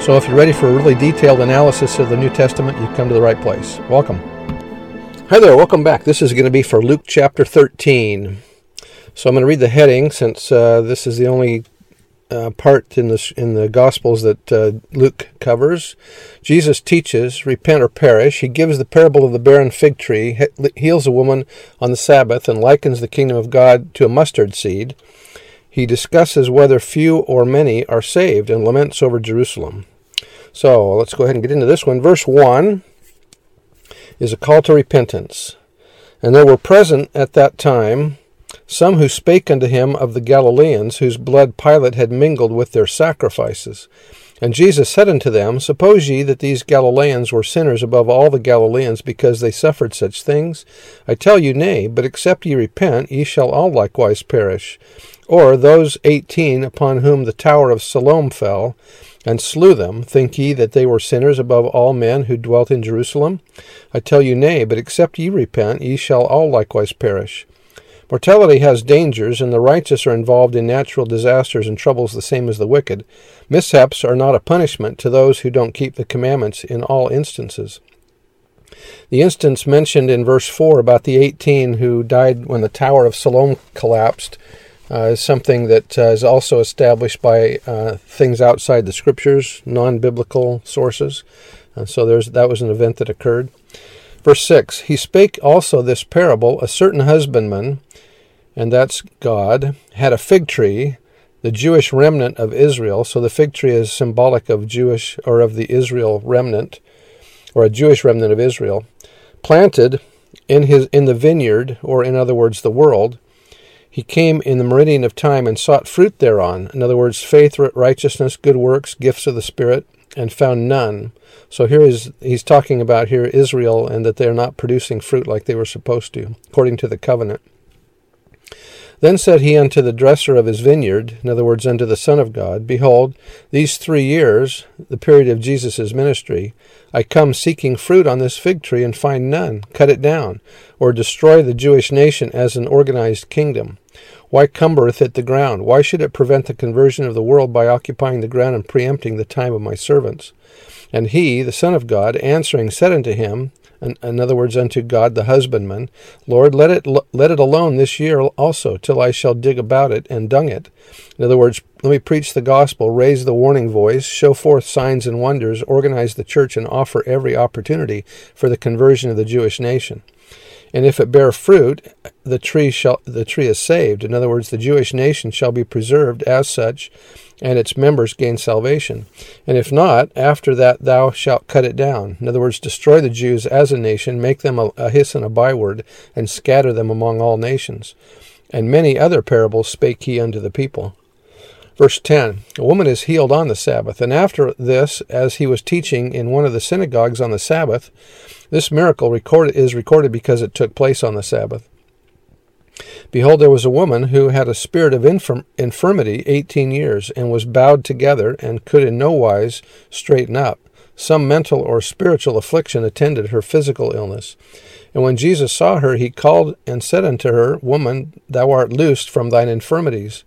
So if you're ready for a really detailed analysis of the New Testament, you've come to the right place. Welcome. Hi there, welcome back. This is going to be for Luke chapter 13. So I'm going to read the heading since uh, this is the only uh, part in the in the Gospels that uh, Luke covers. Jesus teaches, "Repent or perish." He gives the parable of the barren fig tree, heals a woman on the Sabbath, and likens the kingdom of God to a mustard seed. He discusses whether few or many are saved and laments over Jerusalem. So let's go ahead and get into this one. Verse 1 is a call to repentance. And there were present at that time some who spake unto him of the Galileans, whose blood Pilate had mingled with their sacrifices. And Jesus said unto them, Suppose ye that these Galileans were sinners above all the Galileans, because they suffered such things? I tell you, nay, but except ye repent, ye shall all likewise perish. Or those eighteen upon whom the tower of Siloam fell, and slew them, think ye that they were sinners above all men who dwelt in Jerusalem? I tell you, nay, but except ye repent, ye shall all likewise perish. Mortality has dangers, and the righteous are involved in natural disasters and troubles the same as the wicked. Mishaps are not a punishment to those who don't keep the commandments in all instances. The instance mentioned in verse 4 about the 18 who died when the Tower of Siloam collapsed uh, is something that uh, is also established by uh, things outside the scriptures, non-biblical sources. Uh, so there's that was an event that occurred. Verse six: He spake also this parable: A certain husbandman, and that's God, had a fig tree, the Jewish remnant of Israel. So the fig tree is symbolic of Jewish or of the Israel remnant, or a Jewish remnant of Israel, planted in his in the vineyard, or in other words, the world he came in the meridian of time and sought fruit thereon. In other words, faith, righteousness, good works, gifts of the Spirit, and found none. So here is he's talking about here Israel and that they're not producing fruit like they were supposed to, according to the covenant. Then said he unto the dresser of his vineyard, in other words, unto the Son of God, Behold, these three years, the period of Jesus' ministry, I come seeking fruit on this fig tree and find none. Cut it down, or destroy the Jewish nation as an organized kingdom. Why cumbereth it the ground? Why should it prevent the conversion of the world by occupying the ground and preempting the time of my servants? And he, the Son of God, answering, said unto him, in other words, unto God the husbandman, Lord, let it let it alone this year also, till I shall dig about it and dung it. In other words, let me preach the gospel, raise the warning voice, show forth signs and wonders, organize the church, and offer every opportunity for the conversion of the Jewish nation. And if it bear fruit, the tree shall the tree is saved. In other words, the Jewish nation shall be preserved as such, and its members gain salvation. And if not, after that thou shalt cut it down. In other words, destroy the Jews as a nation, make them a, a hiss and a byword, and scatter them among all nations. And many other parables spake he unto the people. Verse 10 A woman is healed on the Sabbath. And after this, as he was teaching in one of the synagogues on the Sabbath, this miracle recorded, is recorded because it took place on the Sabbath. Behold, there was a woman who had a spirit of infirm- infirmity eighteen years, and was bowed together, and could in no wise straighten up. Some mental or spiritual affliction attended her physical illness. And when Jesus saw her, he called and said unto her, Woman, thou art loosed from thine infirmities.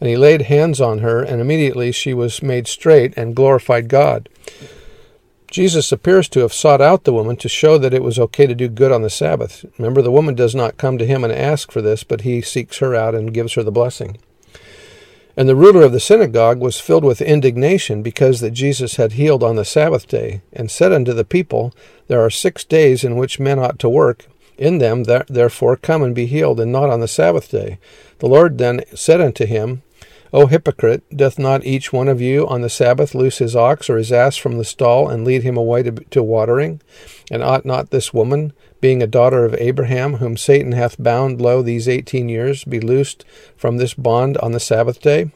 And he laid hands on her, and immediately she was made straight and glorified God. Jesus appears to have sought out the woman to show that it was okay to do good on the Sabbath. Remember, the woman does not come to him and ask for this, but he seeks her out and gives her the blessing. And the ruler of the synagogue was filled with indignation because that Jesus had healed on the Sabbath day, and said unto the people, There are six days in which men ought to work. In them, therefore, come and be healed, and not on the Sabbath day. The Lord then said unto him, O hypocrite, doth not each one of you on the Sabbath loose his ox or his ass from the stall and lead him away to, to watering? And ought not this woman, being a daughter of Abraham, whom Satan hath bound lo these eighteen years, be loosed from this bond on the Sabbath day?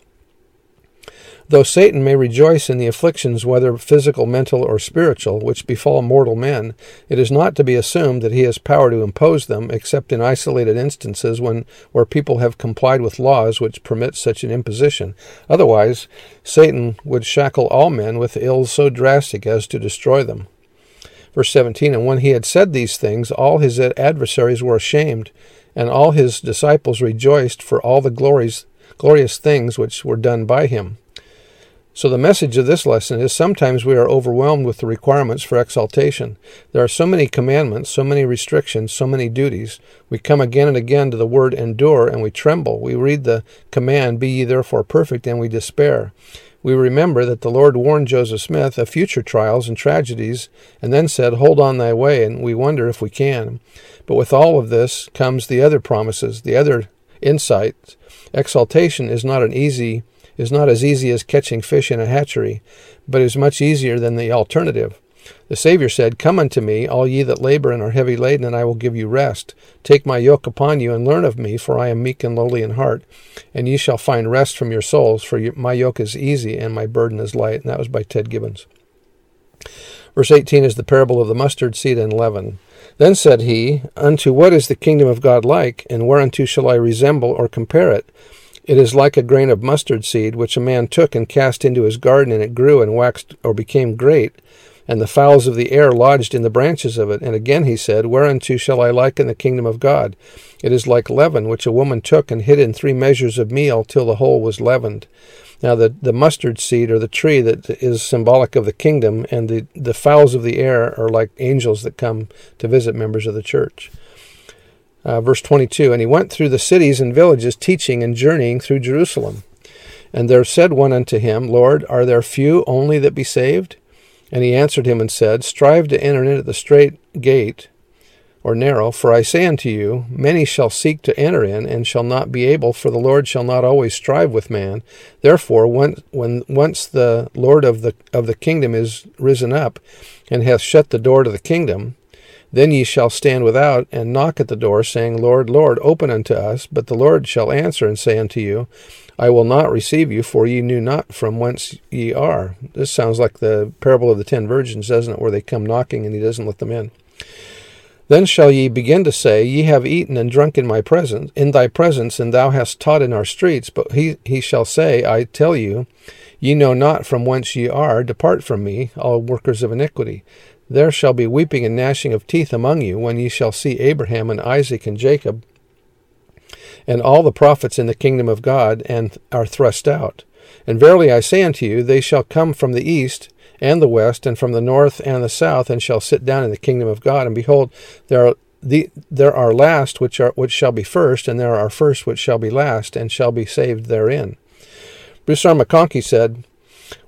Though Satan may rejoice in the afflictions, whether physical, mental, or spiritual, which befall mortal men, it is not to be assumed that he has power to impose them, except in isolated instances when where people have complied with laws which permit such an imposition. Otherwise, Satan would shackle all men with ills so drastic as to destroy them. Verse 17 And when he had said these things, all his adversaries were ashamed, and all his disciples rejoiced for all the glories, glorious things which were done by him. So, the message of this lesson is sometimes we are overwhelmed with the requirements for exaltation. There are so many commandments, so many restrictions, so many duties. We come again and again to the word endure and we tremble. We read the command, Be ye therefore perfect, and we despair. We remember that the Lord warned Joseph Smith of future trials and tragedies and then said, Hold on thy way, and we wonder if we can. But with all of this comes the other promises, the other insights. Exaltation is not an easy is not as easy as catching fish in a hatchery, but is much easier than the alternative. The Saviour said, Come unto me, all ye that labor and are heavy laden, and I will give you rest. Take my yoke upon you, and learn of me, for I am meek and lowly in heart, and ye shall find rest from your souls, for my yoke is easy and my burden is light. And that was by Ted Gibbons. Verse 18 is the parable of the mustard seed and leaven. Then said he, Unto what is the kingdom of God like, and whereunto shall I resemble or compare it? It is like a grain of mustard seed, which a man took and cast into his garden, and it grew and waxed or became great, and the fowls of the air lodged in the branches of it. And again he said, Whereunto shall I liken the kingdom of God? It is like leaven, which a woman took and hid in three measures of meal till the whole was leavened. Now, the, the mustard seed, or the tree that is symbolic of the kingdom, and the, the fowls of the air are like angels that come to visit members of the church. Uh, verse 22 And he went through the cities and villages, teaching and journeying through Jerusalem. And there said one unto him, Lord, are there few only that be saved? And he answered him and said, Strive to enter in at the strait gate, or narrow, for I say unto you, many shall seek to enter in, and shall not be able, for the Lord shall not always strive with man. Therefore, when, when once the Lord of the of the kingdom is risen up, and hath shut the door to the kingdom, then ye shall stand without and knock at the door, saying, Lord, Lord, open unto us. But the Lord shall answer and say unto you, I will not receive you, for ye knew not from whence ye are. This sounds like the parable of the ten virgins, doesn't it, where they come knocking and he doesn't let them in. Then shall ye begin to say, Ye have eaten and drunk in my presence, in thy presence, and thou hast taught in our streets. But he, he shall say, I tell you, ye know not from whence ye are. Depart from me, all workers of iniquity. There shall be weeping and gnashing of teeth among you when ye shall see Abraham and Isaac and Jacob and all the prophets in the kingdom of God and are thrust out. And verily I say unto you, they shall come from the east and the west and from the north and the south and shall sit down in the kingdom of God. And behold, there are the, there are last which are which shall be first, and there are first which shall be last, and shall be saved therein. Bruce R. McConkie said,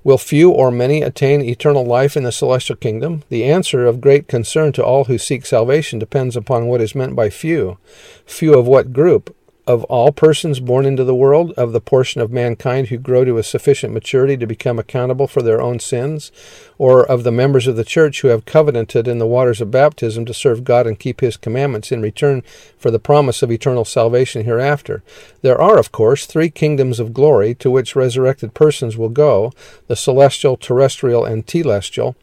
Will few or many attain eternal life in the celestial kingdom? The answer of great concern to all who seek salvation depends upon what is meant by few. Few of what group? Of all persons born into the world, of the portion of mankind who grow to a sufficient maturity to become accountable for their own sins, or of the members of the church who have covenanted in the waters of baptism to serve God and keep His commandments in return for the promise of eternal salvation hereafter. There are, of course, three kingdoms of glory to which resurrected persons will go the celestial, terrestrial, and telestial.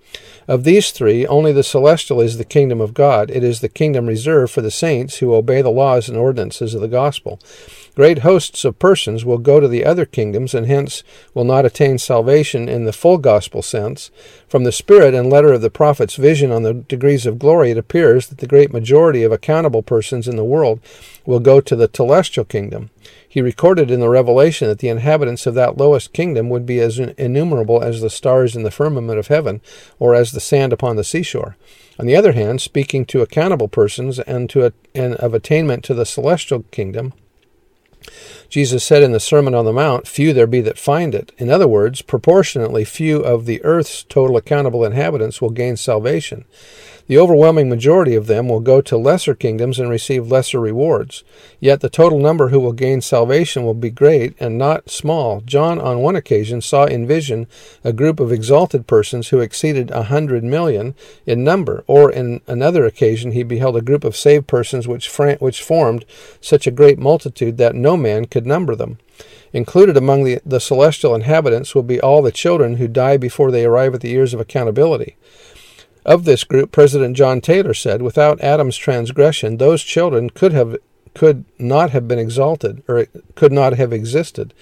Of these three, only the celestial is the kingdom of God. It is the kingdom reserved for the saints who obey the laws and ordinances of the gospel. Great hosts of persons will go to the other kingdoms and hence will not attain salvation in the full gospel sense. From the spirit and letter of the prophet's vision on the degrees of glory, it appears that the great majority of accountable persons in the world will go to the telestial kingdom. He recorded in the Revelation that the inhabitants of that lowest kingdom would be as innumerable as the stars in the firmament of heaven, or as the sand upon the seashore. On the other hand, speaking to accountable persons and to a, and of attainment to the celestial kingdom, Jesus said in the Sermon on the Mount, Few there be that find it. In other words, proportionately few of the earth's total accountable inhabitants will gain salvation. The overwhelming majority of them will go to lesser kingdoms and receive lesser rewards. Yet the total number who will gain salvation will be great and not small. John, on one occasion, saw in vision a group of exalted persons who exceeded a hundred million in number, or in another occasion he beheld a group of saved persons which, which formed such a great multitude that no man could number them. Included among the, the celestial inhabitants will be all the children who die before they arrive at the years of accountability. Of this group, President John Taylor said, without Adam's transgression, those children could have could not have been exalted or could not have existed.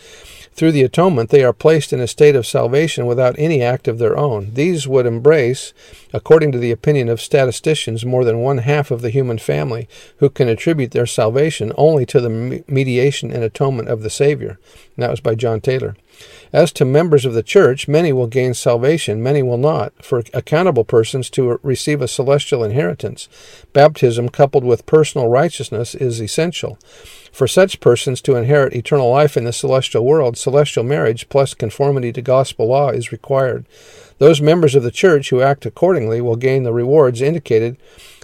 Through the atonement, they are placed in a state of salvation without any act of their own. These would embrace, according to the opinion of statisticians, more than one half of the human family, who can attribute their salvation only to the mediation and atonement of the Savior. And that was by John Taylor. As to members of the church, many will gain salvation, many will not. For accountable persons to receive a celestial inheritance, baptism coupled with personal righteousness is essential. For such persons to inherit eternal life in the celestial world, celestial marriage plus conformity to gospel law is required. Those members of the church who act accordingly will gain the rewards indicated.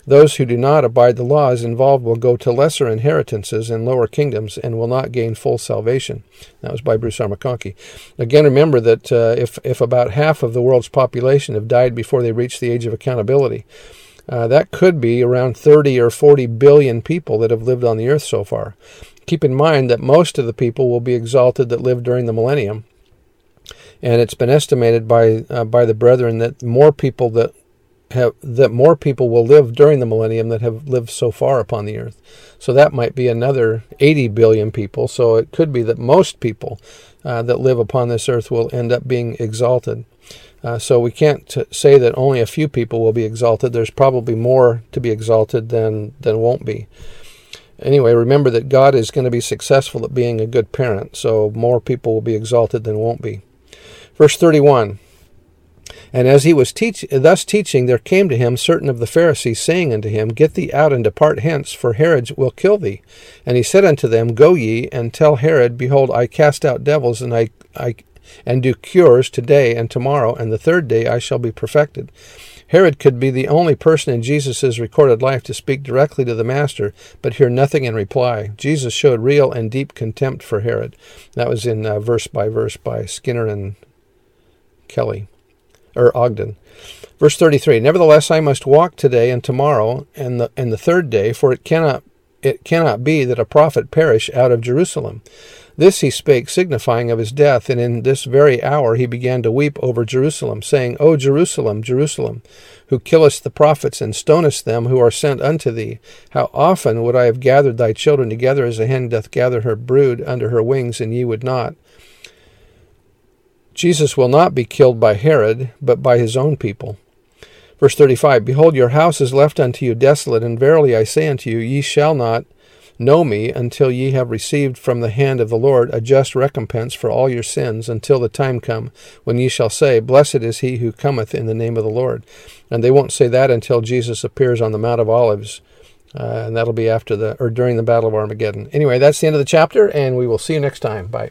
Those who do not abide the laws involved will go to lesser inheritances in lower kingdoms and will not gain full salvation. That was by Bruce R. McConkie. Again, remember that uh, if, if about half of the world's population have died before they reach the age of accountability, uh, that could be around 30 or 40 billion people that have lived on the earth so far. Keep in mind that most of the people will be exalted that lived during the millennium, and it's been estimated by uh, by the brethren that more people that have that more people will live during the millennium that have lived so far upon the earth. So that might be another 80 billion people. So it could be that most people uh, that live upon this earth will end up being exalted. Uh, so we can't t- say that only a few people will be exalted. There's probably more to be exalted than than won't be. Anyway, remember that God is going to be successful at being a good parent, so more people will be exalted than won't be. Verse 31 And as he was teach- thus teaching, there came to him certain of the Pharisees, saying unto him, Get thee out and depart hence, for Herod will kill thee. And he said unto them, Go ye and tell Herod, Behold, I cast out devils, and I, I and do cures today and tomorrow, and the third day I shall be perfected. Herod could be the only person in Jesus' recorded life to speak directly to the Master, but hear nothing in reply. Jesus showed real and deep contempt for Herod. That was in uh, verse by verse by Skinner and Kelly, or Ogden. Verse 33 Nevertheless, I must walk today and tomorrow and the, and the third day, for it cannot, it cannot be that a prophet perish out of Jerusalem. This he spake, signifying of his death, and in this very hour he began to weep over Jerusalem, saying, O Jerusalem, Jerusalem, who killest the prophets and stonest them who are sent unto thee, how often would I have gathered thy children together as a hen doth gather her brood under her wings, and ye would not. Jesus will not be killed by Herod, but by his own people. Verse 35 Behold, your house is left unto you desolate, and verily I say unto you, ye shall not Know me until ye have received from the hand of the Lord a just recompense for all your sins, until the time come when ye shall say, Blessed is he who cometh in the name of the Lord. And they won't say that until Jesus appears on the Mount of Olives. Uh, and that'll be after the or during the Battle of Armageddon. Anyway, that's the end of the chapter, and we will see you next time. Bye.